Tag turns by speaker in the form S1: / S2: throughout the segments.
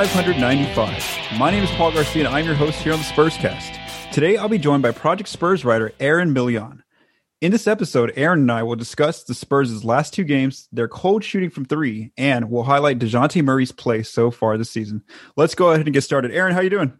S1: Spurscast, episode 595. My name is Paul Garcia, and I'm your host here on the Spurscast. Today, I'll be joined by Project Spurs writer Aaron Million. In this episode, Aaron and I will discuss the Spurs' last two games, their cold shooting from three, and we'll highlight DeJounte Murray's play so far this season. Let's go ahead and get started. Aaron, how you doing?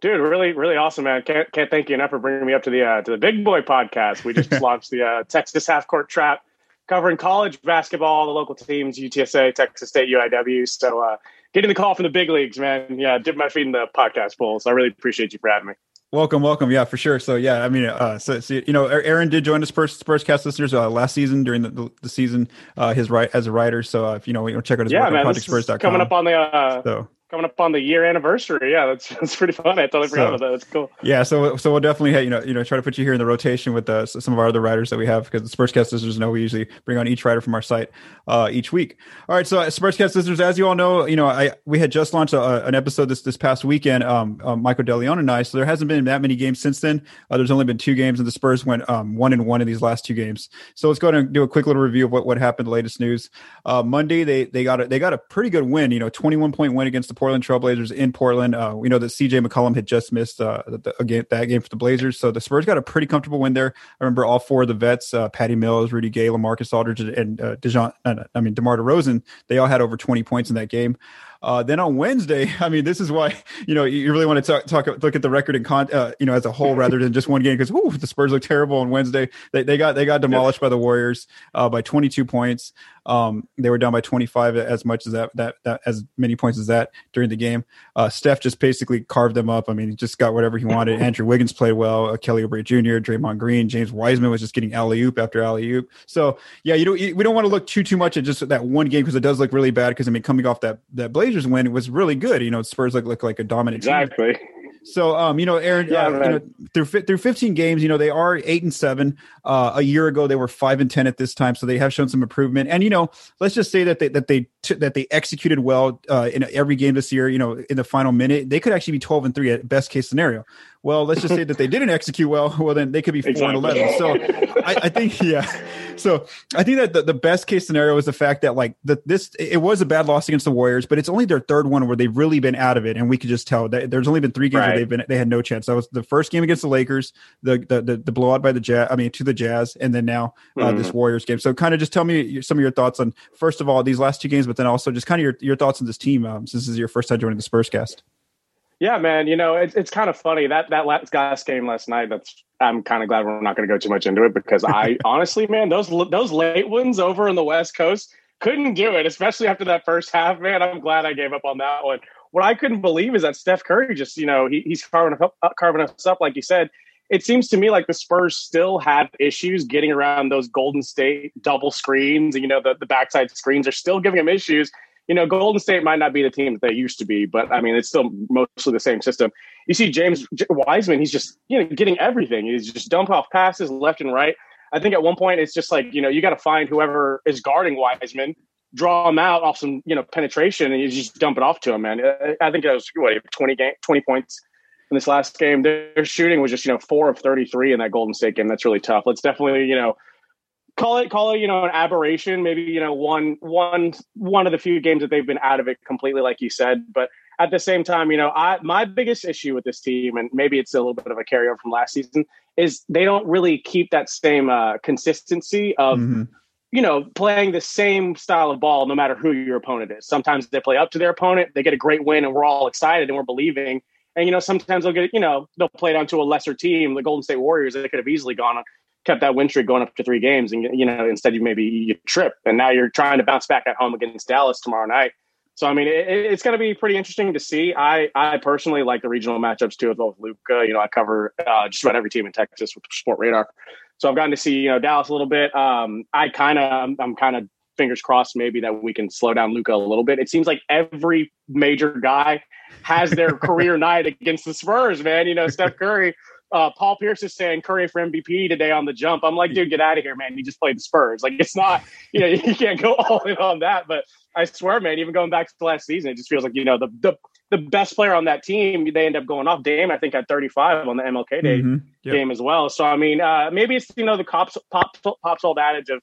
S2: Dude, really, really awesome, man. Can't can't thank you enough for bringing me up to the uh, to the Big Boy podcast. We just launched the uh, Texas Half Court Trap, covering college basketball, the local teams, UTSA, Texas State, UIW. So, uh, getting the call from the big leagues, man. Yeah, dip my feet in the podcast bowl. So, I really appreciate you for having me.
S1: Welcome, welcome. Yeah, for sure. So, yeah, I mean, uh, so, so you know, Aaron did join the Spurs cast listeners uh, last season during the, the season, uh, his right as a writer. So, uh, if you know, you know, check out his
S2: yeah,
S1: work
S2: man,
S1: on projectspurs.com.
S2: Coming up on the uh,
S1: so
S2: coming up on the year anniversary. Yeah, that's that's pretty fun. I totally forgot so, about that. That's cool.
S1: Yeah, so so we'll definitely have, you know you know try to put you here in the rotation with uh, some of our other writers that we have because the Spurscast listeners know we usually bring on each writer from our site uh, each week. All right, so uh, Spurscast listeners, as you all know, you know I we had just launched a, an episode this this past weekend, um, um, Michael DeLeon and I. So there hasn't been that many games since then. Uh, there's only been two games, and the Spurs went um, one and one in these last two games. So let's go ahead and do a quick little review of what what happened. The latest news. Uh, Monday they they got a, they got a pretty good win. You know, 21 point win against the Portland Trailblazers in Portland. Uh, we know that CJ McCollum had just missed uh, the, game, that game for the Blazers, so the Spurs got a pretty comfortable win there. I remember all four of the vets: uh, Patty Mills, Rudy Gay, LaMarcus Aldridge, and uh. Uh, I mean DeMar DeRozan. They all had over 20 points in that game. Uh, then on Wednesday, I mean, this is why you know you really want to talk, talk look at the record and con, uh, you know, as a whole rather than just one game because the Spurs look terrible on Wednesday. They, they got they got demolished by the Warriors uh, by 22 points. Um, they were down by 25 as much as that, that, that as many points as that during the game. Uh, Steph just basically carved them up. I mean, he just got whatever he wanted. Andrew Wiggins played well. Uh, Kelly Oubre Jr., Draymond Green, James Wiseman was just getting alley oop after alley oop. So yeah, you don't we don't want to look too too much at just that one game because it does look really bad. Because I mean, coming off that that Blazers win, was really good. You know, Spurs look look like a dominant
S2: exactly.
S1: Team. So, um, you know, Aaron, yeah, uh, you know, through through 15 games, you know, they are eight and seven. Uh, a year ago, they were five and 10 at this time, so they have shown some improvement. And you know, let's just say that they that they t- that they executed well uh, in every game this year. You know, in the final minute, they could actually be 12 and three at best case scenario. Well, let's just say that they didn't execute well. Well, then they could be four exactly. and 11. So, I, I think, yeah so I think that the, the, best case scenario is the fact that like that this it was a bad loss against the Warriors, but it's only their third one where they've really been out of it, and we could just tell that there's only been three games right. where they've been they had no chance. That was the first game against the Lakers, the the the, the blowout by the Jazz, I mean to the Jazz, and then now uh, mm-hmm. this Warriors game. So kind of just tell me some of your thoughts on first of all these last two games, but then also just kind of your your thoughts on this team um, since this is your first time joining the Spurs cast.
S2: Yeah, man. You know, it's it's kind of funny that that last game last night. That's I'm kind of glad we're not going to go too much into it because I honestly, man, those those late ones over in the West Coast couldn't do it, especially after that first half. Man, I'm glad I gave up on that one. What I couldn't believe is that Steph Curry just, you know, he, he's carving up, uh, carving us up, like you said. It seems to me like the Spurs still have issues getting around those Golden State double screens. And, you know, the, the backside screens are still giving them issues you know, Golden State might not be the team that they used to be, but I mean, it's still mostly the same system. You see James Wiseman, he's just, you know, getting everything. He's just dump off passes left and right. I think at one point it's just like, you know, you got to find whoever is guarding Wiseman, draw him out off some, you know, penetration and you just dump it off to him, man. Uh, uh, I think it was, what, 20 game, 20 points in this last game. Their shooting was just, you know, four of 33 in that Golden State game. That's really tough. Let's definitely, you know, call it call it you know an aberration maybe you know one one one of the few games that they've been out of it completely like you said. But at the same time you know i my biggest issue with this team and maybe it's a little bit of a carryover from last season is they don't really keep that same uh, consistency of mm-hmm. you know playing the same style of ball no matter who your opponent is. Sometimes they play up to their opponent they get a great win and we're all excited and we're believing. And you know sometimes they'll get you know they'll play down to a lesser team the golden state warriors they could have easily gone kept that win streak going up to three games, and you know instead you maybe you trip, and now you're trying to bounce back at home against Dallas tomorrow night. So I mean, it, it's going to be pretty interesting to see. I I personally like the regional matchups too, as well with Luka. You know, I cover uh, just about every team in Texas with Sport Radar, so I've gotten to see you know Dallas a little bit. Um, I kind of I'm, I'm kind of fingers crossed maybe that we can slow down Luka a little bit. It seems like every major guy has their career night against the Spurs, man. You know, Steph Curry uh, Paul Pierce is saying Curry for MVP today on the jump. I'm like, dude, get out of here, man. He just played the Spurs. Like, it's not, you know, you can't go all in on that. But I swear, man, even going back to the last season, it just feels like, you know, the, the, the best player on that team, they end up going off. Dame, I think, at 35 on the MLK Day mm-hmm. yep. game as well. So, I mean, uh, maybe it's, you know, the cops, pop, pop's old adage of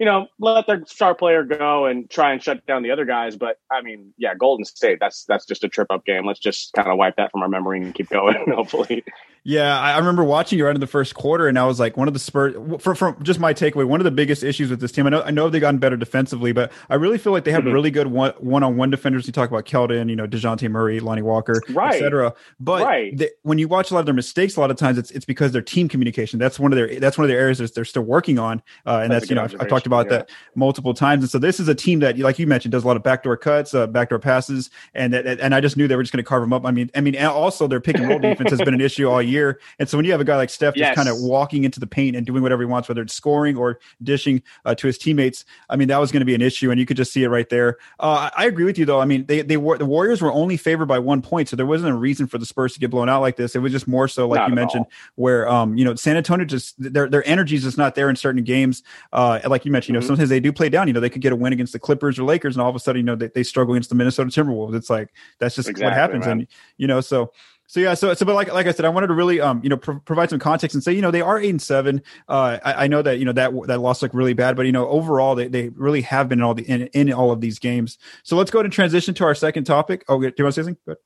S2: you know, let their star player go and try and shut down the other guys. But I mean, yeah, Golden State, that's that's just a trip up game. Let's just kind of wipe that from our memory and keep going, hopefully.
S1: Yeah, I remember watching you right in the first quarter, and I was like, one of the Spurs, from, from just my takeaway, one of the biggest issues with this team. I know, I know they've gotten better defensively, but I really feel like they have mm-hmm. really good one on one defenders. You talk about Keldon, you know, Dejounte Murray, Lonnie Walker, right. etc. But right. they, when you watch a lot of their mistakes, a lot of times it's it's because their team communication. That's one of their that's one of their areas that they're still working on, uh, and that's, that's you know I've, I've, talked about yeah. that multiple times. And so this is a team that, like you mentioned, does a lot of backdoor cuts, uh, backdoor passes, and that, and I just knew they were just going to carve them up. I mean, I mean, also their pick and roll defense has been an issue all year, and so when you have a guy like Steph yes. just kind of walking into the paint and doing whatever he wants, whether it's scoring or dishing uh, to his teammates. I mean, that was going to be an issue, and you could just see it right there. Uh, I agree with you, though. I mean, they they were the Warriors were only favored by one point, so there wasn't a reason for the Spurs to get blown out like this. It was just more so, like not you mentioned, all. where um you know San Antonio just their their energy is just not there in certain games. Uh, like you mentioned, you know, mm-hmm. sometimes they do play down. You know, they could get a win against the Clippers or Lakers, and all of a sudden, you know, they, they struggle against the Minnesota Timberwolves. It's like that's just exactly, what happens, man. and you know, so so yeah, so so but like like I said, I wanted to really um you know pro- provide some context and say you know they are eight and seven. Uh, I, I, know that you know that that loss looked really bad, but you know overall they, they really have been in all the in, in all of these games. So let's go and transition to our second topic. Oh, do you want to say something? Good.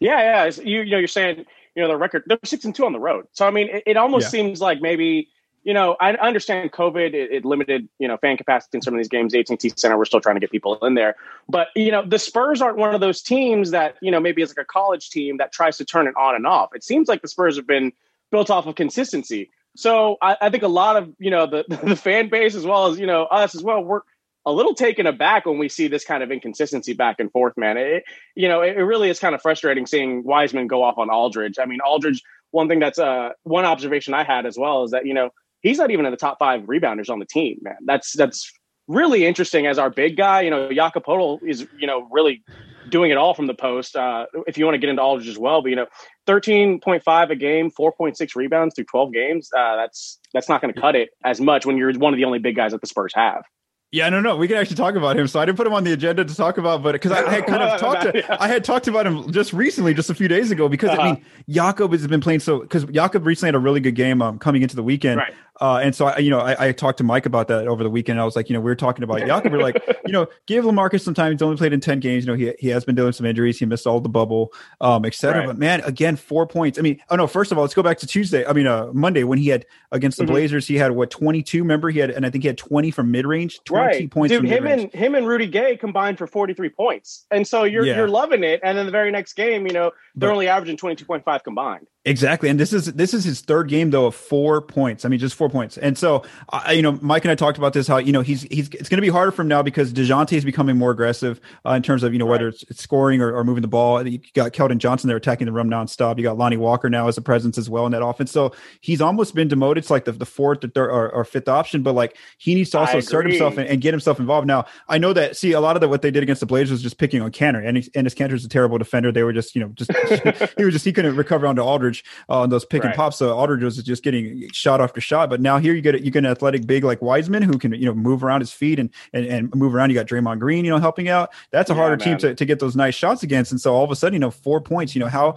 S2: Yeah, yeah. You you know you're saying you know the record they're six and two on the road. So I mean it, it almost yeah. seems like maybe you know, I understand COVID it, it, limited, you know, fan capacity in some of these games. AT&T Center, we're still trying to get people in there, but you know, the Spurs aren't one of those teams that you know maybe as like a college team that tries to turn it on and off. It seems like the Spurs have been built off of consistency. So I, I think a lot of you know the the fan base as well as you know us as well. We're a little taken aback when we see this kind of inconsistency back and forth, man. It, you know, it, it really is kind of frustrating seeing Wiseman go off on Aldridge. I mean, Aldridge. One thing that's uh one observation I had as well is that you know he's not even in the top five rebounders on the team, man. That's that's really interesting as our big guy. You know, Jakob Poeltl is you know really doing it all from the post. Uh, if you want to get into Aldridge as well, but you know, thirteen point five a game, four point six rebounds through twelve games. Uh, that's that's not going to cut it as much when you're one of the only big guys that the Spurs have.
S1: Yeah, no, no, we can actually talk about him. So I didn't put him on the agenda to talk about, but because I, I, had kind of talked, to, I had talked about him just recently, just a few days ago. Because uh-huh. I mean, Jakob has been playing so because Jakob recently had a really good game um, coming into the weekend, right. Uh, and so I, you know, I, I, talked to Mike about that over the weekend. I was like, you know, we were talking about Jakob. We're like, you know, give Lamarcus some time. He's only played in ten games. You know, he he has been doing some injuries. He missed all the bubble, um, etc. Right. But man, again, four points. I mean, oh no. First of all, let's go back to Tuesday. I mean, uh, Monday when he had against the mm-hmm. Blazers, he had what twenty two. Remember, he had, and I think he had twenty from mid range. Twenty right. points.
S2: Dude, him mid-range. and him and Rudy Gay combined for forty three points, and so you're yeah. you're loving it. And then the very next game, you know, they're but, only averaging twenty two point five combined.
S1: Exactly, and this is this is his third game though of four points. I mean, just four points. And so, uh, you know, Mike and I talked about this. How you know he's he's it's going to be harder for him now because Dejounte is becoming more aggressive uh, in terms of you know whether it's, it's scoring or, or, moving the ball. You got Keldon Johnson there attacking the rim nonstop. You got Lonnie Walker now as a presence as well in that offense. So he's almost been demoted to like the, the fourth or, third, or, or fifth option. But like he needs to also assert himself and, and, get himself involved. Now I know that see a lot of the, what they did against the Blazers was just picking on Kanter, and and his Kanter's a terrible defender. They were just you know just he was just he couldn't recover onto Aldridge uh, on those pick right. and pop. So Aldridge was just getting shot after shot. But now here you get you get an athletic big like Wiseman who can you know move around his feet and and, and move around. You got Draymond Green, you know, helping out. That's a yeah, harder man. team to, to get those nice shots against. And so all of a sudden, you know, four points. You know how uh,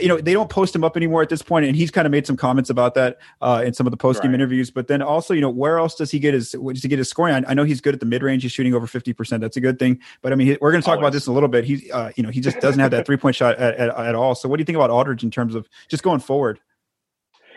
S1: you know they don't post him up anymore at this point and he's kind of made some comments about that uh, in some of the post game right. interviews but then also you know where else does he get his does he get his scoring I, I, know he's good at the mid range he's shooting over 50% that's a good thing but i mean he, we're going to talk Always. about this in a little bit he's uh, you know he just doesn't have that three point shot at, at, at, all so what do you think about aldridge in terms of just going forward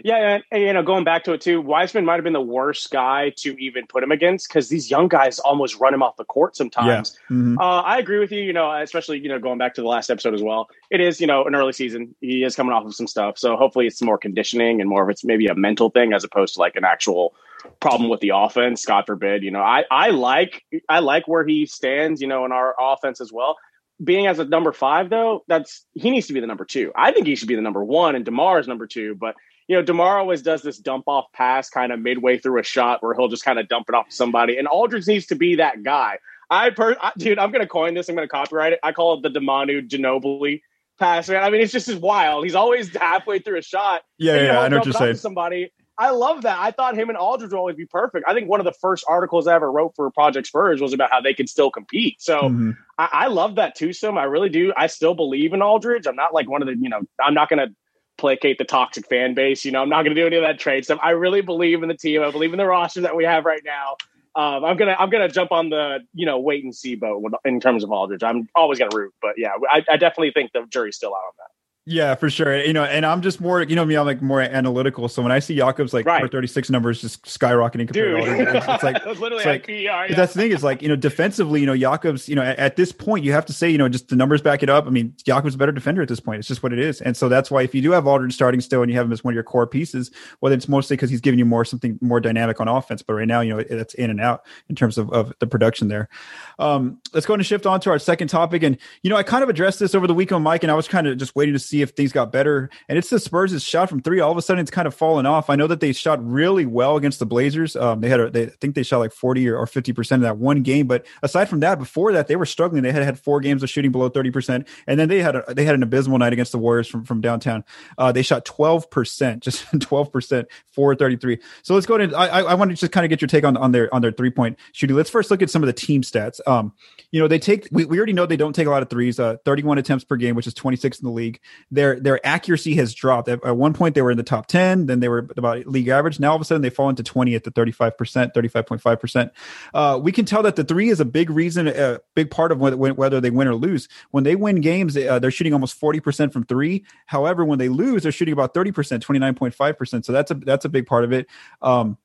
S2: yeah, and, you know, going back to it too, Wiseman might have been the worst guy to even put him against because these young guys almost run him off the court sometimes. Yeah. Mm-hmm. Uh, I agree with you. You know, especially you know going back to the last episode as well. It is you know an early season. He is coming off of some stuff, so hopefully it's more conditioning and more of it's maybe a mental thing as opposed to like an actual problem with the offense. God forbid. You know, I I like I like where he stands. You know, in our offense as well being as a number five though, that's he needs to be the number two. I think he should be the number one, and Demar is number two. But you know, Demar always does this dump off pass kind of midway through a shot where he'll just kind of dump it off to somebody. And Aldridge needs to be that guy. I, per- I dude, I'm gonna coin this. I'm gonna copyright it. I call it the Demanu Ginobili pass. Man. I mean, it's just as wild. He's always halfway through a shot.
S1: Yeah, yeah, I know what you're saying.
S2: Somebody. I love that. I thought him and Aldridge would always be perfect. I think one of the first articles I ever wrote for Project Spurs was about how they could still compete. So mm-hmm. I, I, love that too, Sim. I really do. I still believe in Aldridge. I'm not like one of the, you know, I'm not going to placate the toxic fan base. You know, I'm not going to do any of that trade stuff. I really believe in the team. I believe in the roster that we have right now. um, I'm gonna I'm gonna jump on the you know wait and see boat in terms of Aldridge. I'm always gonna root, but yeah, I, I definitely think the jury's still out on that.
S1: Yeah, for sure. You know, and I'm just more, you know, me, I'm like more analytical. So when I see Jakob's like right. 36 numbers just skyrocketing compared
S2: Dude. to all it's like, literally it's like, yeah.
S1: that's the thing is like, you know, defensively, you know, Jakob's, you know, at, at, this point, you have to say, you know, just the numbers back it up. I mean, Jakob's a better defender at this point. It's just what it is. And so that's why if you do have Aldridge starting still and you have him as one of your core pieces, whether it's mostly because he's giving you more something more dynamic on offense, but right now, you know, it's in and out in terms of, of the production there. Um, let's go and shift on to our second topic. And, you know, I kind of addressed this over the weekend, Mike, and I was kind of just waiting to see if things got better and it's the Spurs' shot from three. All of a sudden, it's kind of fallen off. I know that they shot really well against the Blazers. Um, they had, a, they I think they shot like forty or fifty percent of that one game. But aside from that, before that, they were struggling. They had had four games of shooting below thirty percent, and then they had a, they had an abysmal night against the Warriors from from downtown. Uh, they shot twelve percent, just twelve percent, four thirty three. So let's go to. I, I want to just kind of get your take on on their on their three point shooting. Let's first look at some of the team stats. Um, you know, they take we, we already know they don't take a lot of threes. Uh, thirty one attempts per game, which is twenty six in the league. Their their accuracy has dropped. At, at, one point, they were in the top ten. Then they were about league average. Now all of a sudden, they fall into twenty at the thirty five percent, thirty five point five percent. Uh, we can tell that the three is a big reason, a big part of whether, whether they win or lose. When they win games, uh, they're shooting almost forty percent from three. However, when they lose, they're shooting about thirty percent, twenty nine point five percent. So that's a that's a big part of it. Um,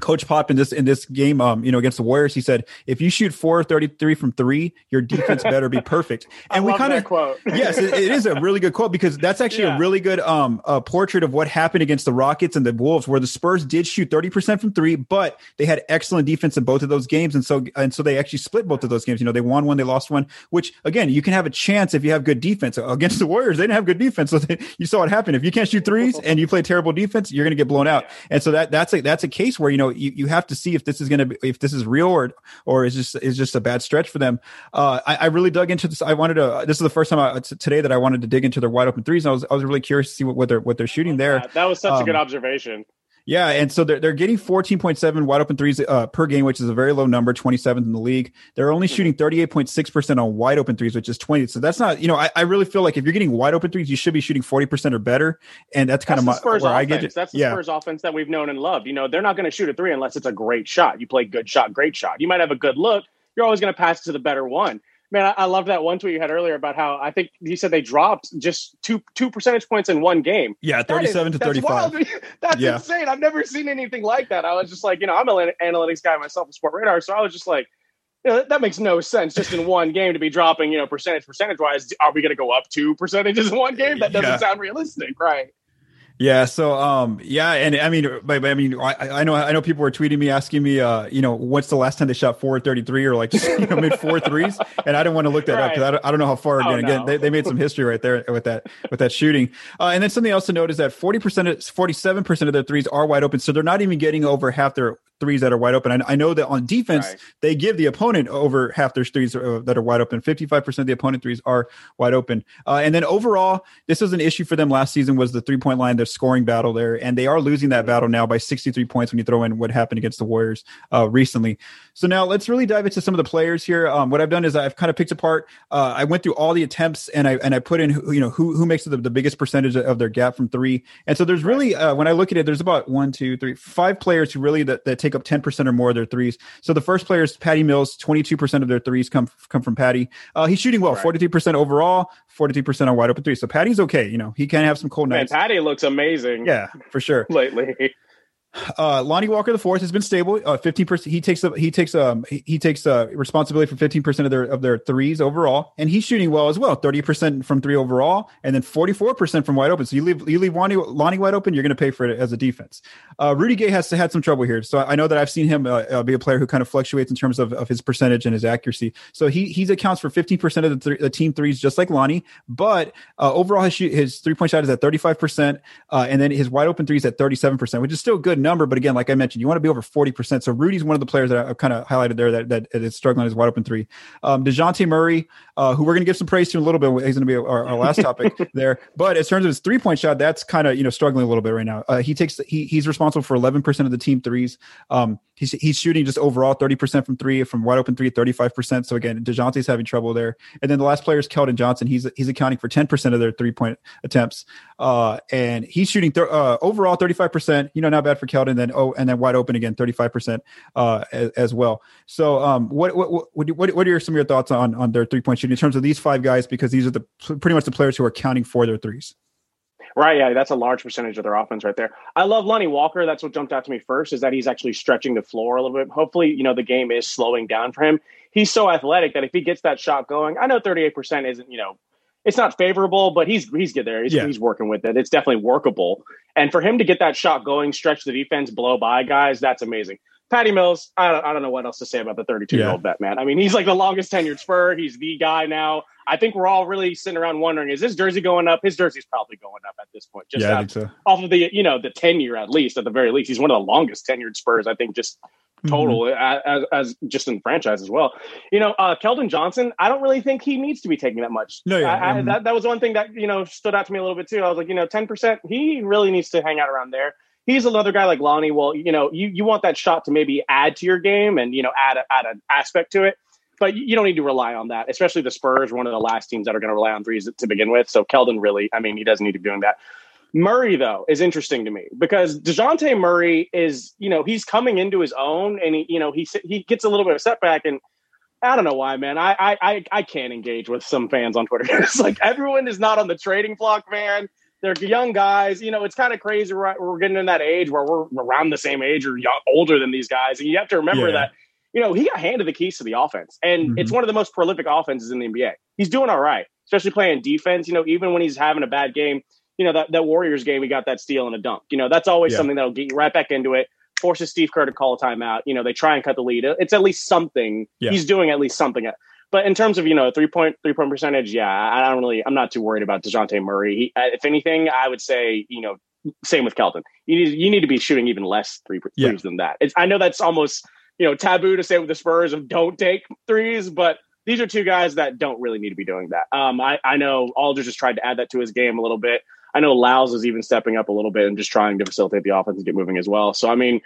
S1: Coach Pop in this in this game, um, you know, against the Warriors, he said, "If you shoot four thirty three from three, your defense better be perfect."
S2: And we kind of quote.
S1: yes, it, it is a really good quote because that's actually yeah. a really good um uh, portrait of what happened against the Rockets and the Wolves, where the Spurs did shoot thirty percent from three, but they had excellent defense in both of those games, and so and so they actually split both of those games. You know, they won one, they lost one. Which again, you can have a chance if you have good defense against the Warriors. They didn't have good defense, so they, you saw what happened. If you can't shoot threes and you play terrible defense, you're going to get blown out. And so that that's a that's a case where you know you, you have to see if this is going to be if this is real or or is just is just a bad stretch for them. Uh, I, I, really dug into this. I wanted to. This is the first time I, today that I wanted to dig into their wide open threes. I was I was really curious to see what, what they're what they're shooting there.
S2: That was such um, a good um, observation.
S1: Yeah, and so they're they're getting 14.7 wide open threes uh, per game, which is a very low number, 27th in the league. They're only mm-hmm. shooting 38.6% on wide open threes, which is 20. So that's not, you know, I, I really feel like if you're getting wide open threes, you should be shooting 40% or better. And that's kind
S2: that's
S1: of my,
S2: where offense. I get it. That's the yeah. Spurs offense that we've known and loved. You know, they're not going to shoot a three unless it's a great shot. You play good shot, great shot. You might have a good look. You're always going to pass to the better one. Man, I, I love that one tweet you had earlier about how I think you said they dropped just two two percentage points in one game.
S1: Yeah, thirty-seven
S2: is,
S1: to thirty-five.
S2: That's, that's yeah. insane. I've never seen anything like that. I was just like, you know, I'm an analytics guy myself, a sport radar, so I was just like, you know, that, that makes no sense just in one game to be dropping, you know, percentage percentage wise. Are we going to go up two percentages in one game? Uh, that doesn't yeah. sound realistic, right?
S1: Yeah. So, um, yeah, and I mean, but, but I mean, I, I, know, I know people were tweeting me asking me, uh, you know, what's the last time they shot four thirty three or like just you know, mid four threes, and I didn't want to look that right. up because I don't, I don't know how far. Oh, again, no. again, they, they made some history right there with that with that shooting. Uh, and then something else to note is that forty percent, forty seven percent of their threes are wide open, so they're not even getting over half their threes that are wide open. I, I know that on defense, right. they give the opponent over half their threes uh, that are wide open. 55% of the opponent threes are wide open. Uh, and then overall, this was an issue for them last season was the three point line, their scoring battle there. And they are losing that battle now by 63 points when you throw in what happened against the Warriors uh, recently. So now let's really dive into some of the players here. Um, what I've done is I've kind of picked apart. Uh, I went through all the attempts and I and I put in you know who who makes the, the biggest percentage of their gap from three. And so there's really uh, when I look at it, there's about one, two, three, five players who really that, that take up 10% or more of their threes. So the first player is Patty Mills. 22% of their threes come come from Patty. Uh, he's shooting well, right. 43% overall, 43% on wide open threes. So Patty's okay. You know, he can have some cold nights.
S2: Man, Patty looks amazing.
S1: Yeah, for sure.
S2: Lately.
S1: Uh, Lonnie Walker the fourth has been stable. Uh, fifteen percent. He takes he takes um he, he takes uh responsibility for fifteen percent of their of their threes overall, and he's shooting well as well. Thirty percent from three overall, and then forty four percent from wide open. So you leave you leave Lonnie, Lonnie wide open, you're going to pay for it as a defense. Uh, Rudy Gay has had some trouble here, so I know that I've seen him uh, be a player who kind of fluctuates in terms of, of his percentage and his accuracy. So he he accounts for fifteen percent of the, th- the, team threes, just like Lonnie. But overall, his shoot, his three point shot is at thirty five percent, and then his wide open threes at thirty seven percent, which is still good number. But again, like I mentioned, you want to be over 40%. So Rudy's one of the players that I've kind of highlighted there that, that is struggling as wide open three. Um, DeJounte Murray, uh, who we're going to give some praise to in a little bit. He's going to be our, our last topic there. But in terms of his three point shot, that's kind of, you know, struggling a little bit right now. Uh, he takes, he, he's responsible for 11% of the team threes. Um, he's, he's shooting just overall 30% from three, from wide open three, 35%. So again, DeJounte's having trouble there. And then the last player is Keldon Johnson. He's, he's accounting for 10% of their three point attempts. Uh, and he's shooting th- uh, overall 35%, you know, not bad for Keldon, then oh, and then wide open again, thirty five percent uh, as, as, well. So, um, what, what what what what are some of your thoughts on on their three point shooting in terms of these five guys? Because these are the pretty much the players who are counting for their threes.
S2: Right, yeah, that's a large percentage of their offense right there. I love Lonnie Walker. That's what jumped out to me first is that he's actually stretching the floor a little bit. Hopefully, you know, the game is slowing down for him. He's so athletic that if he gets that shot going, I know 38% isn't, you know, it's not favorable, but he's he's good there. He's, yeah. he's working with it. It's definitely workable. And for him to get that shot going, stretch the defense, blow by guys, that's amazing. Patty Mills, I don't, I don't know what else to say about the 32 year old vet man. I mean, he's like the longest tenured Spur. He's the guy now. I think we're all really sitting around wondering, is this jersey going up? His jersey's probably going up at this point. Just yeah, out, so. off of the, you know, the tenure at least, at the very least. He's one of the longest tenured Spurs, I think, just total mm-hmm. as, as, just in franchise as well. You know, uh, Keldon Johnson, I don't really think he needs to be taking that much.
S1: No, yeah,
S2: I, I, that, that was one thing that, you know, stood out to me a little bit too. I was like, you know, 10%, he really needs to hang out around there he's another guy like Lonnie. Well, you know, you, you want that shot to maybe add to your game and, you know, add, a, add an aspect to it. But you don't need to rely on that, especially the Spurs, one of the last teams that are going to rely on threes to begin with. So Keldon really, I mean, he doesn't need to be doing that. Murray, though, is interesting to me because DeJounte Murray is, you know, he's coming into his own and he, you know, he, he gets a little bit of setback and I don't know why, man. I, I, I can't engage with some fans on Twitter. it's like everyone is not on the trading block, man. They're young guys. You know, it's kind of crazy. We're, we're getting in that age where we're around the same age or young, older than these guys. And you have to remember yeah. that, you know, he got handed the keys to the offense. And mm-hmm. it's one of the most prolific offenses in the NBA. He's doing all right, especially playing defense. You know, even when he's having a bad game, you know, that, that Warriors game, we got that steal and a dunk. You know, that's always yeah. something that'll get you right back into it forces Steve Kerr to call a timeout. You know, they try and cut the lead. It's at least something. Yeah. He's doing at least something. But in terms of you know three point three point percentage, yeah, I don't really. I'm not too worried about Dejounte Murray. He, if anything, I would say you know same with Keldon. You need you need to be shooting even less three threes yeah. than that. It's, I know that's almost you know taboo to say with the Spurs of don't take threes, but these are two guys that don't really need to be doing that. Um, I, I know Aldridge just tried to add that to his game a little bit. I know Lyles is even stepping up a little bit and just trying to facilitate the offense and get moving as well. So I mean,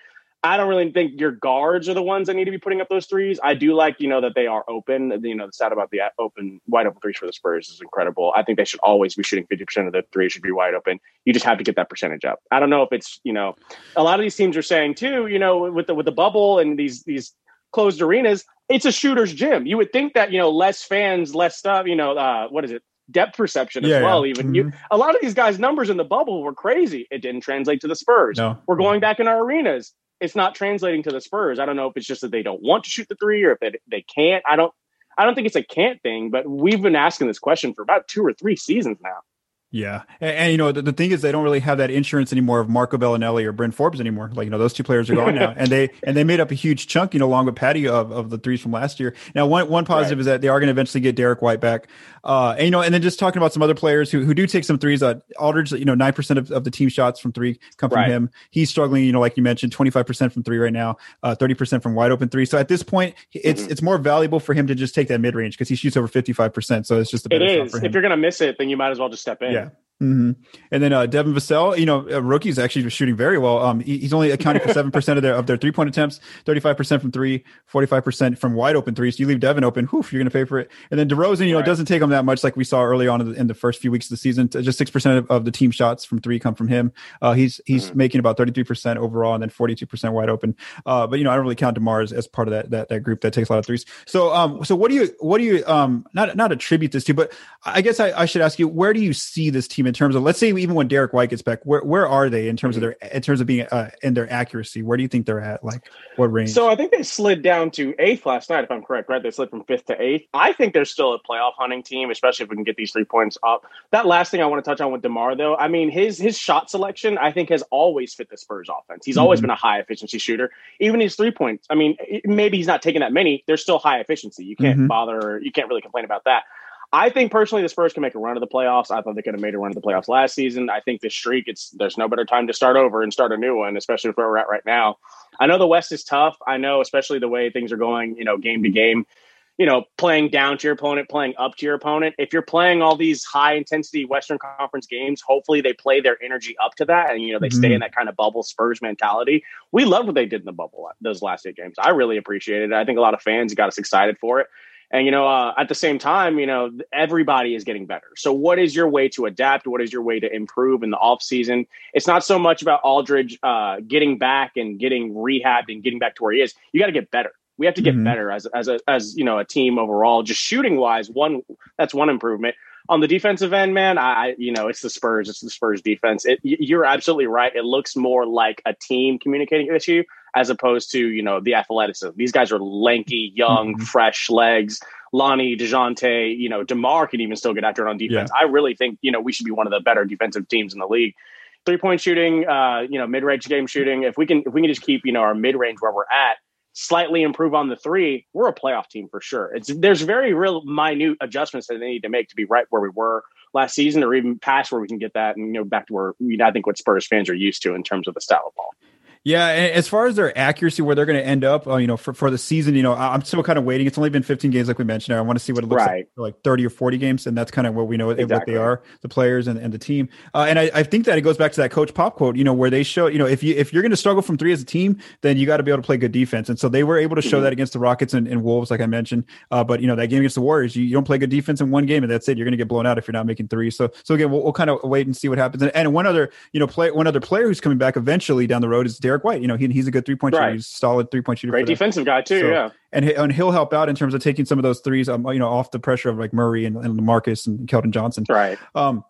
S2: I don't really think your guards are the ones that need to be putting up those threes. I do like, you know, that they are open. You know, the stat about the open, wide open threes for the Spurs is incredible. I think they should always be shooting 50% of the threes should be wide open. You just have to get that percentage up. I don't know if it's, you know, a lot of these teams are saying too, you know, with the, with the bubble and these, these closed arenas, it's a shooter's gym. You would think that, you know, less fans, less stuff, you know, uh, what is it? Depth perception as yeah, well. Yeah. Even mm-hmm. you, a lot of these guys' numbers in the bubble were crazy. It didn't translate to the Spurs. No. We're going back in our arenas it's not translating to the Spurs. I don't know if it's just that they don't want to shoot the three or if they, they can't. I don't I don't think it's a can't thing, but we've been asking this question for about two or three seasons now.
S1: Yeah, and, and you know the, the, thing is they don't really have that insurance anymore of Marco Belinelli or Bryn Forbes anymore. Like you know those two players are gone now, and they and they made up a huge chunk, you know, along with Patty of, of the threes from last year. Now one one positive right. is that they are going to eventually get Derrick White back, uh, and you know, and then just talking about some other players who, who do take some threes. Uh, Aldridge, you know, nine percent of, of the team shots from three come from right. him. He's struggling, you know, like you mentioned, twenty five percent from three right now, uh, thirty percent from wide open three. So at this point, it's mm-hmm. it's more valuable for him to just take that mid range because he shoots over fifty five percent. So it's just a better
S2: it is. If you're going to miss it, then you might as well just step in.
S1: Yeah. Mm-hmm. And then uh, Devin Vassell, you know, a rookie is actually shooting very well. Um, he, he's only accounting for seven percent of their of their three point attempts, thirty five percent from three, 45 percent from wide open threes. So you leave Devin open, whew, you're going to pay for it. And then DeRozan, you know, right. doesn't take him that much like we saw early on in the, in the first few weeks of the season. Just six percent of, of, the team shots from three come from him. Uh, he's he's mm-hmm. making about thirty three percent overall, and then forty two percent wide open. Uh, but you know, I don't really count Demar as, as part of that, that that group that takes a lot of threes. So um, so what do you what do you um not not attribute this to, but I guess I, I should ask you, where do you see this team in terms of let's say even when Derrick White gets back, where where are they in terms of mm-hmm. their in terms of being uh, in their accuracy? Where do you think they're at? Like what range?
S2: So I think they slid down to eighth last night, if I'm correct. Right, they slid from fifth to eighth. I think they're still a playoff hunting team, especially if we can get these three points up. That last thing I want to touch on with Demar, though, I mean his his shot selection, I think, has always fit the Spurs offense. He's mm-hmm. always been a high efficiency shooter. Even his three points. I mean, maybe he's not taking that many. They're still high efficiency. You can't mm-hmm. bother. You can't really complain about that. I think personally the Spurs can make a run of the playoffs. I thought they could have made a run of the playoffs last season. I think this streak, it's there's no better time to start over and start a new one, especially where we're at right now. I know the West is tough. I know, especially the way things are going, you know, game to game, you know, playing down to your opponent, playing up to your opponent. If you're playing all these high intensity Western Conference games, hopefully they play their energy up to that and, you know, they mm-hmm. stay in that kind of bubble Spurs mentality. We love what they did in the bubble those last eight games. I really appreciated it. I think a lot of fans got us excited for it. And you know, uh, at the same time, you know, everybody is getting better. So, what is your way to adapt? What is your way to improve in the off season? It's not so much about Aldridge uh, getting back and getting rehabbed and getting back to where he is. You got to get better. We have to get mm-hmm. better as as a as you know a team overall. Just shooting wise, one that's one improvement. On the defensive end, man, I you know it's the Spurs. It's the Spurs defense. It, you're absolutely right. It looks more like a team communicating issue as opposed to you know the athleticism. These guys are lanky, young, mm-hmm. fresh legs. Lonnie, Dejounte, you know, DeMar can even still get after it on defense. Yeah. I really think, you know, we should be one of the better defensive teams in the league. Three point shooting, uh, you know, mid range game shooting. If we can, if we can just keep, you know, our mid range where we're at, slightly improve on the three, we're a playoff team for sure. It's there's very real minute adjustments that they need to make to be right where we were last season, or even past where we can get that and you know back to where you know, I think what Spurs fans are used to in terms of the style of ball.
S1: Yeah, as far as their accuracy, where they're going to end up, uh, you know, for, for the season, you know, I'm still kind of waiting. It's only been 15 games, like we mentioned. I want to see what it looks right. like for like 30 or 40 games, and that's kind of what we know exactly. what they are, the players and, and the team. Uh, and I, I, think that it goes back to that Coach Pop quote, you know, where they show, you know, if you if you're going to struggle from three as a team, then you got to be able to play good defense. And so they were able to show mm-hmm. that against the Rockets and, and Wolves, like I mentioned. Uh, but you know, that game against the Warriors, you, you, don't play good defense in one game, and that's it. You're going to get blown out if you're not making three. So so again, we'll, we'll kind of wait and see what happens. And, and, one other, you know, play one other player who's coming back eventually down the road is Derrick White. You know, he, he's a good three point right. shooter. He's solid three point shooter.
S2: Great defensive guy too. So, yeah,
S1: and and he'll help out in terms of taking some of those threes, um, you know, off the pressure of like Murray and, and Marcus and Keldon Johnson.
S2: Right.
S1: Um,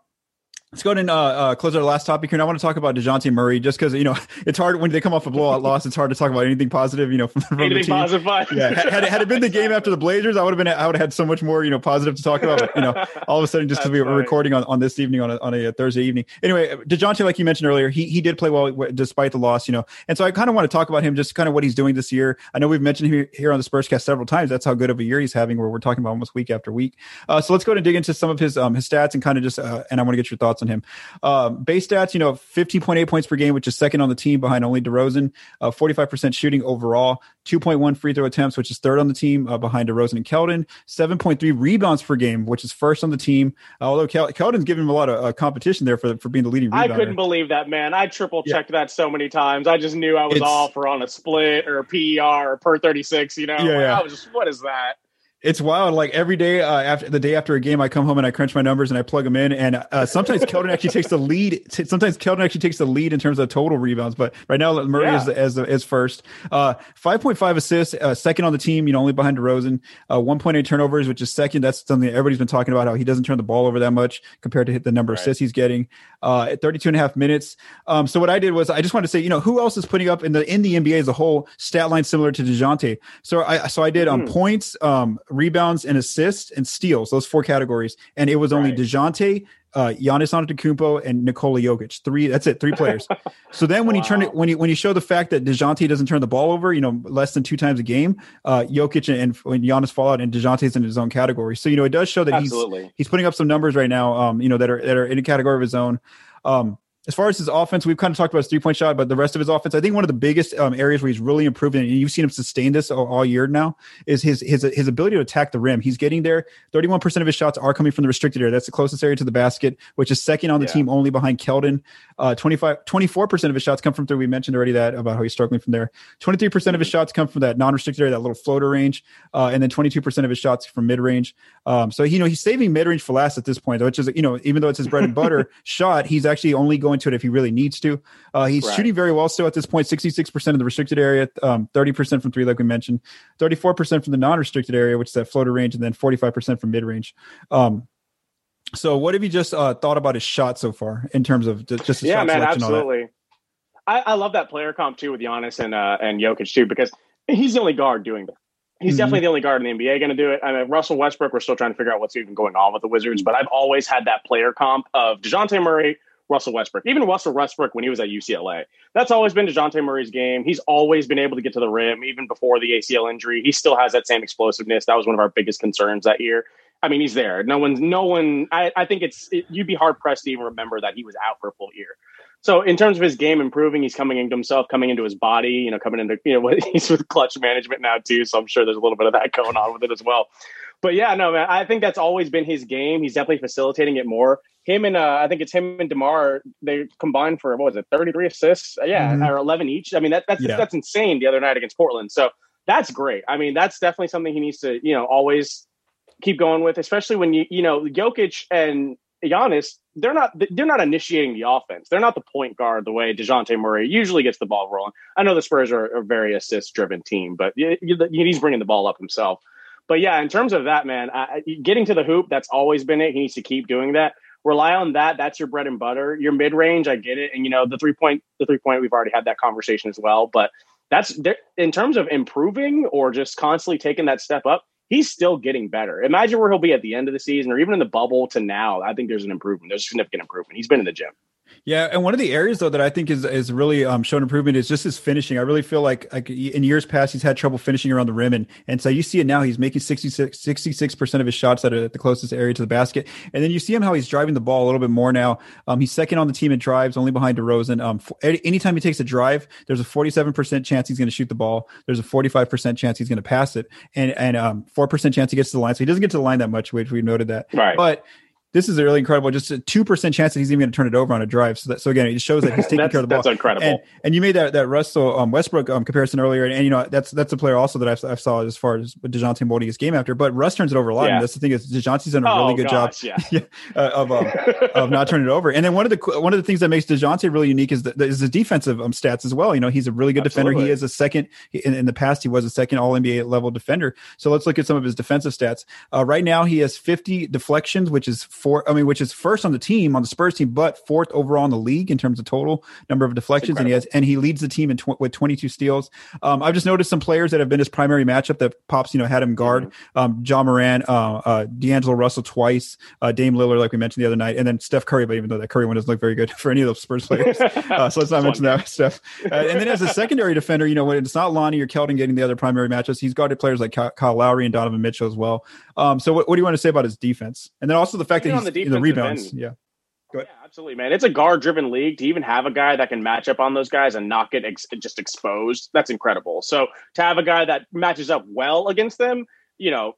S1: Let's go ahead and uh, uh, close our last topic here. And I want to talk about Dejounte Murray just because, you know, it's hard when they come off a blowout loss. It's hard to talk about anything positive, you know, from, from
S2: anything the team. positive.
S1: yeah. Had, had, it been the game after the Blazers, I would have been, I would have had so much more, you know, positive to talk about. But, you know, all of a sudden, just because we were recording on, on this evening on a, on a Thursday evening. Anyway, Dejounte, like you mentioned earlier, he, he did play well despite the loss, you know. And so I kind of want to talk about him, just kind of what he's doing this year. I know we've mentioned him here on the Spurscast several times. That's how good of a year he's having, where we're talking about almost week after week. Uh, so let's go ahead and dig into some of his um, his stats and kind of just, uh, and I want to get your thoughts him. Uh, um, base stats, you know, 15.8 points per game, which is second on the team behind only DeRozan. Uh, 45% shooting overall. 2.1 free throw attempts, which is third on the team uh, behind DeRozan and Keldon. 7.3 rebounds per game, which is first on the team. Uh, although Kel- Keldon's giving him a lot of uh, competition there for for being the leading rebounder.
S2: I couldn't believe that, man. I triple checked yeah. that so many times. I just knew I was it's, off or on a split or a PER or per 36, you know? Yeah, like, yeah. I was just, what is that?
S1: It's wild. Like every day uh, after the day after a game, I come home and I crunch my numbers and I plug them in. And uh, sometimes Keldon actually takes the lead. T- sometimes Keldon actually takes the lead in terms of total rebounds. But right now, Murray yeah. is as is first. Uh, Five point five assists, uh, second on the team. You know, only behind DeRozan. Uh, One point eight turnovers, which is second. That's something that everybody's been talking about. How he doesn't turn the ball over that much compared to hit the number right. of assists he's getting. Uh, at 32 and a half minutes. Um, so what I did was I just wanted to say, you know, who else is putting up in the in the NBA as a whole stat line similar to Dejounte? So I so I did um, mm. points, um, rebounds, and assists and steals, those four categories. And it was only right. DeJounte, uh, Giannis Antetokounmpo, and Nikola Jokic. Three. That's it. Three players. so then when wow. you turn it, when you when you show the fact that Dejounte doesn't turn the ball over, you know, less than two times a game, uh, Jokic and, and when Giannis fall out, and Dejounte's in his own category. So you know, it does show that Absolutely. he's he's putting up some numbers right now. Um, you know, that are that are in a category of his own. Um, as far as his offense, we've kind of talked about his three point shot, but the rest of his offense, I think one of the biggest um, areas where he's really improved, and you've seen him sustain this all, all, year now, is his his his ability to attack the rim. He's getting there. Thirty one percent of his shots are coming from the restricted area. That's the closest area to the basket, which is second on the yeah. team, only behind Keldon. Uh, 24 percent of his shots come from three. We mentioned already that about how he's struggling from there. Twenty three percent of his shots come from that non restricted area, that little floater range, uh, and then twenty two percent of his shots from mid range. Um, so you know he's saving mid range for last at this point, which is you know even though it's his bread and butter shot, he's actually only going to it if he really needs needs to. Uh, he's right. shooting very well still at this point 66% of the restricted area, um, 30% from three, like we mentioned, 34% from the non restricted area, which is that floater range, and then 45% from mid range. Um, so, what have you just uh, thought about his shot so far in terms of just
S2: yeah, man, absolutely. I, I, love that player comp too with Giannis and uh, and Jokic too because he's the only guard doing that. He's mm-hmm. definitely the only guard in the NBA going to do it. I mean, Russell Westbrook, we're still trying to figure out what's even going on with the Wizards, but I've always had that player comp of DeJounte Murray, Russell Westbrook. Even Russell Westbrook when he was at UCLA. That's always been DeJounte Murray's game. He's always been able to get to the rim, even before the ACL injury. He still has that same explosiveness. That was one of our biggest concerns that year. I mean, he's there. No one's, no one, I, I think it's, it, you'd be hard pressed to even remember that he was out for a full year. So in terms of his game improving, he's coming into himself, coming into his body, you know, coming into, you know, he's with Klutch management now too. So I'm sure there's a little bit of that going on with it as well. But yeah, no, man, I think that's always been his game. He's definitely facilitating it more him and uh, I think it's him and Demar. They combined for what was it, thirty three assists? Uh, yeah, mm-hmm. or eleven each. I mean, that, that's yeah. that's insane. The other night against Portland, so that's great. I mean, that's definitely something he needs to you know always keep going with, especially when you you know Jokic and Giannis, they're not they're not initiating the offense. They're not the point guard the way Dejounte Murray usually gets the ball rolling. I know the Spurs are a very assist driven team, but he's bringing the ball up himself. But yeah, in terms of that, man, I, getting to the hoop, that's always been it. He needs to keep doing that. Rely on that. That's your bread and butter. Your mid range, I get it, and you know the three point, the three point, we've already had that conversation as well. But that's in terms of improving or just constantly taking that step up he's still getting better. Imagine where he'll be at the end of the season or even in the bubble to now. I think there's an improvement. There's significant improvement. He's been in the gym.
S1: Yeah, and one of the areas though that I think is is really um, shown improvement is just his finishing. I really feel like like in years past he's had trouble finishing around the rim, and and so you see it now. He's making 66 percent of his shots at, a, at the closest area to the basket, and then you see him how he's driving the ball a little bit more now. Um, he's second on the team in drives, only behind DeRozan. Um, for, anytime he takes a drive, there's a 47 percent chance he's going to shoot the ball. There's a 45 percent chance he's going to pass it, and and um four percent chance he gets to the line. So he doesn't get to the line that much, which we noted that.
S2: Right,
S1: but this is a really incredible. Just a two percent chance that he's even going to turn it over on a drive. So that so again, it shows that he's taking care of the ball.
S2: That's incredible.
S1: And, and, you made that that Russell um, Westbrook um, comparison earlier, and, and, you know that's that's a player also that I've, I've saw as far as Dejounte molding his game after. But Russ turns it over a lot, yeah. and that's the thing is Dejounte's done a oh, really good gosh, job
S2: yeah.
S1: uh, of um, of not turning it over. And then one of the one of the things that makes Dejounte really unique is the, is the defensive um, stats as well. You know, he's a really good Absolutely. defender. He is a second in, in, the past. He was a second All NBA level defender. So let's look at some of his defensive stats. Uh, right now, he has 50 deflections, which is four. I mean, which is first on the team on the Spurs team, but fourth overall in the league in terms of total number of deflections. And he has and he leads the team in tw- with 22 steals. Um, I've just noticed some players that have been his primary matchup that pops, you know, had him guard. Mm-hmm. Um, Ja Morant, uh, uh, D'Angelo Russell twice, uh, Dame Lillard, like we mentioned the other night, and then Steph Curry. But even though that Curry one doesn't look very good for any of those Spurs players, uh, so let's not mention that stuff. Uh, and then as a secondary defender, you know, when it's not Lonnie or Keldon getting the other primary matchups, he's guarded players like Kyle Lowry and Donovan Mitchell as well. Um, so what, what, do you want to say about his defense? And then also the fact Even he's the, the rebounds, end. yeah.
S2: Yeah, absolutely, man. It's a guard-driven league. To even have a guy that can match up on those guys and not get ex- just exposed, that's incredible. So to have a guy that matches up well against them, you know,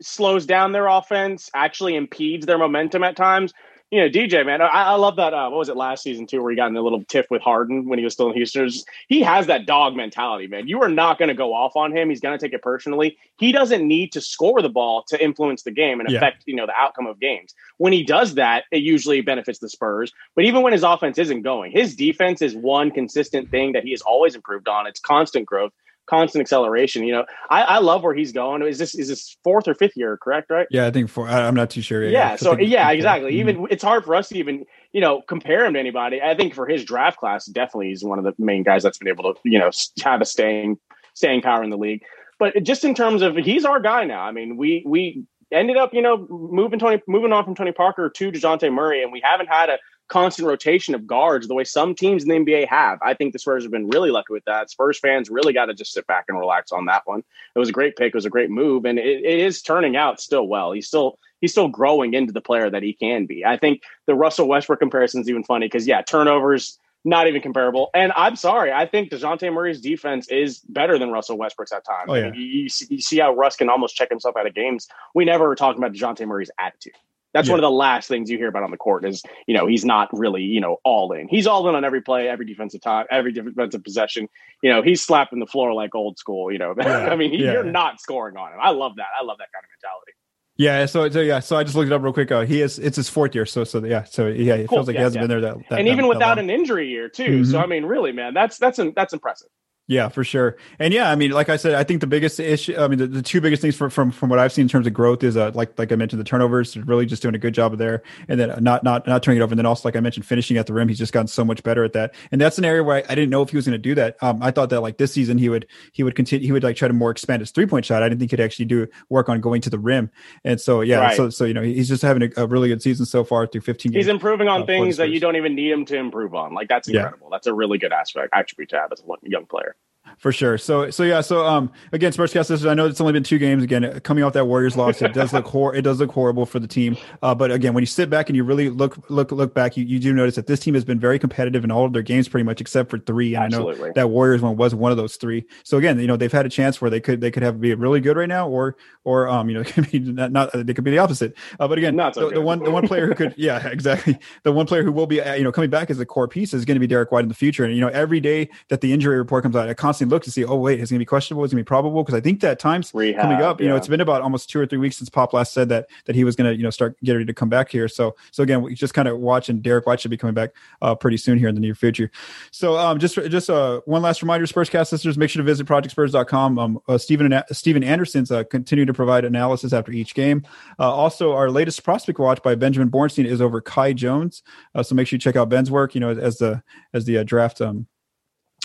S2: slows down their offense, actually impedes their momentum at times you know, DJ, man, I, I love that. Uh, what was it last season too, where he got in a little tiff with Harden when he was still in Houston? He has that dog mentality, man. You are not going to go off on him. He's going to take it personally. He doesn't need to score the ball to influence the game and yeah. affect, you know, the outcome of games. When he does that, it usually benefits the Spurs. But even when his offense isn't going, his defense is one consistent thing that he has always improved on. It's constant growth constant acceleration. You know, I, I love where he's going. Is this is this fourth or fifth year? Correct, right?
S1: Yeah, I think four. I, am not too sure.
S2: Yeah. yeah so yeah, exactly. Mm-hmm. Even it's hard for us to even you know compare him to anybody. I think for his draft class, definitely he's one of the main guys that's been able to you know have a staying staying power in the league. But just in terms of he's our guy now. I mean, we we ended up, you know, moving Tony, moving on from Tony Parker to Dejounte Murray, and we haven't had a constant rotation of guards the way some teams in the NBA have. I think the Spurs have been really lucky with that. Spurs fans really got to just sit back and relax on that one. It was a great pick. It was a great move, and it, it is turning out still well. He's still he's still growing into the player that he can be. I think the Russell Westbrook comparison is even funny because yeah, turnovers not even comparable. And I'm sorry, I think Dejounte Murray's defense is better than Russell Westbrook's at times.
S1: Oh, yeah.
S2: you, you, see, you see how Russ can almost check himself out of games. We never were talking about Dejounte Murray's attitude. That's yeah. one of the last things you hear about on the court is, you know, he's not really, you know, all in. He's all in on every play, every defensive time, every defensive possession. You know, he's slapping the floor like old school, you know. Yeah. I mean, yeah. you're not scoring on him. I love that. I love that kind of mentality.
S1: Yeah, so, so yeah, so I just looked it up real quick. Uh, he is it's his fourth year, so so yeah, so yeah, it cool. feels like he hasn't been there that, that
S2: and even
S1: that,
S2: without an injury year too. Mm-hmm. So I mean, really, man, that's that's that's impressive.
S1: Yeah, for sure. And yeah, I mean, like I said, I think the biggest issue, I mean, the, the two biggest things from, from, from what I've seen in terms of growth is, uh, like, like I mentioned, the turnovers, really just doing a good job of there and then not, not, not turning it over. And then also, like I mentioned, finishing at the rim, he's just gotten so much better at that. And that's an area where I, I didn't know if he was going to do that. Um, I thought that like this season he would, he would continue, he would like try to more expand his three point shot. I didn't think he'd actually do work on going to the rim. And so, yeah, right. so, so, you know, he's just having a, a, really good season so far through 15
S2: games. He's improving on uh, things that you don't even need him to improve on. Like that's incredible. Yeah. That's a really good aspect, attribute to have as a young player
S1: for sure. So so yeah. So um again, Spurscast sisters. I know it's only been two games. Again, coming off that Warriors loss, it does look hor- it does look horrible for the team. Uh, but again, when you sit back and you really look look look back, you, you do notice that this team has been very competitive in all of their games, pretty much except for three. And Absolutely. I know that Warriors one was one of those three. So again, you know they've had a chance where they could they could have be really good right now, or or um you know could be not, not they could be the opposite. Uh, but again,
S2: not
S1: so the, the, one the one player who could yeah exactly the one player who will be uh, you know coming back as a core piece is going to be Derrick White in the future. And you know every day that the injury report comes out, I constantly constantly look to see, oh wait, is it gonna be questionable? Is it gonna be probable? Because I think that time's Rehab, coming up. You yeah. know, it's been about almost two or three weeks since Pop last said that that he was gonna you know start get ready to come back here. So so again, we just kind of watching Derrick White should be coming back uh, pretty soon here in the near future. So um, just just uh, one last reminder, Spurscast listeners, make sure to visit projectspurs.com. Um, uh, Stephen Stephen Anderson's uh, continue to provide analysis after each game. Uh, also, our latest prospect watch by Benjamin Bornstein is over Kai Jones. Uh, so make sure you check out Ben's work. You know, as the as the uh, draft um,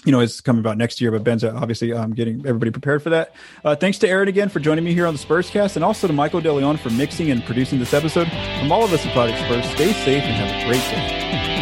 S1: you know, is coming about next year, but Ben's obviously um, getting everybody prepared for that. Uh, thanks to Aaron again for joining me here on the Spurs cast, and also to Michael DeLeon for mixing and producing this episode. From all of us at Project Spurs, stay safe and have a great day.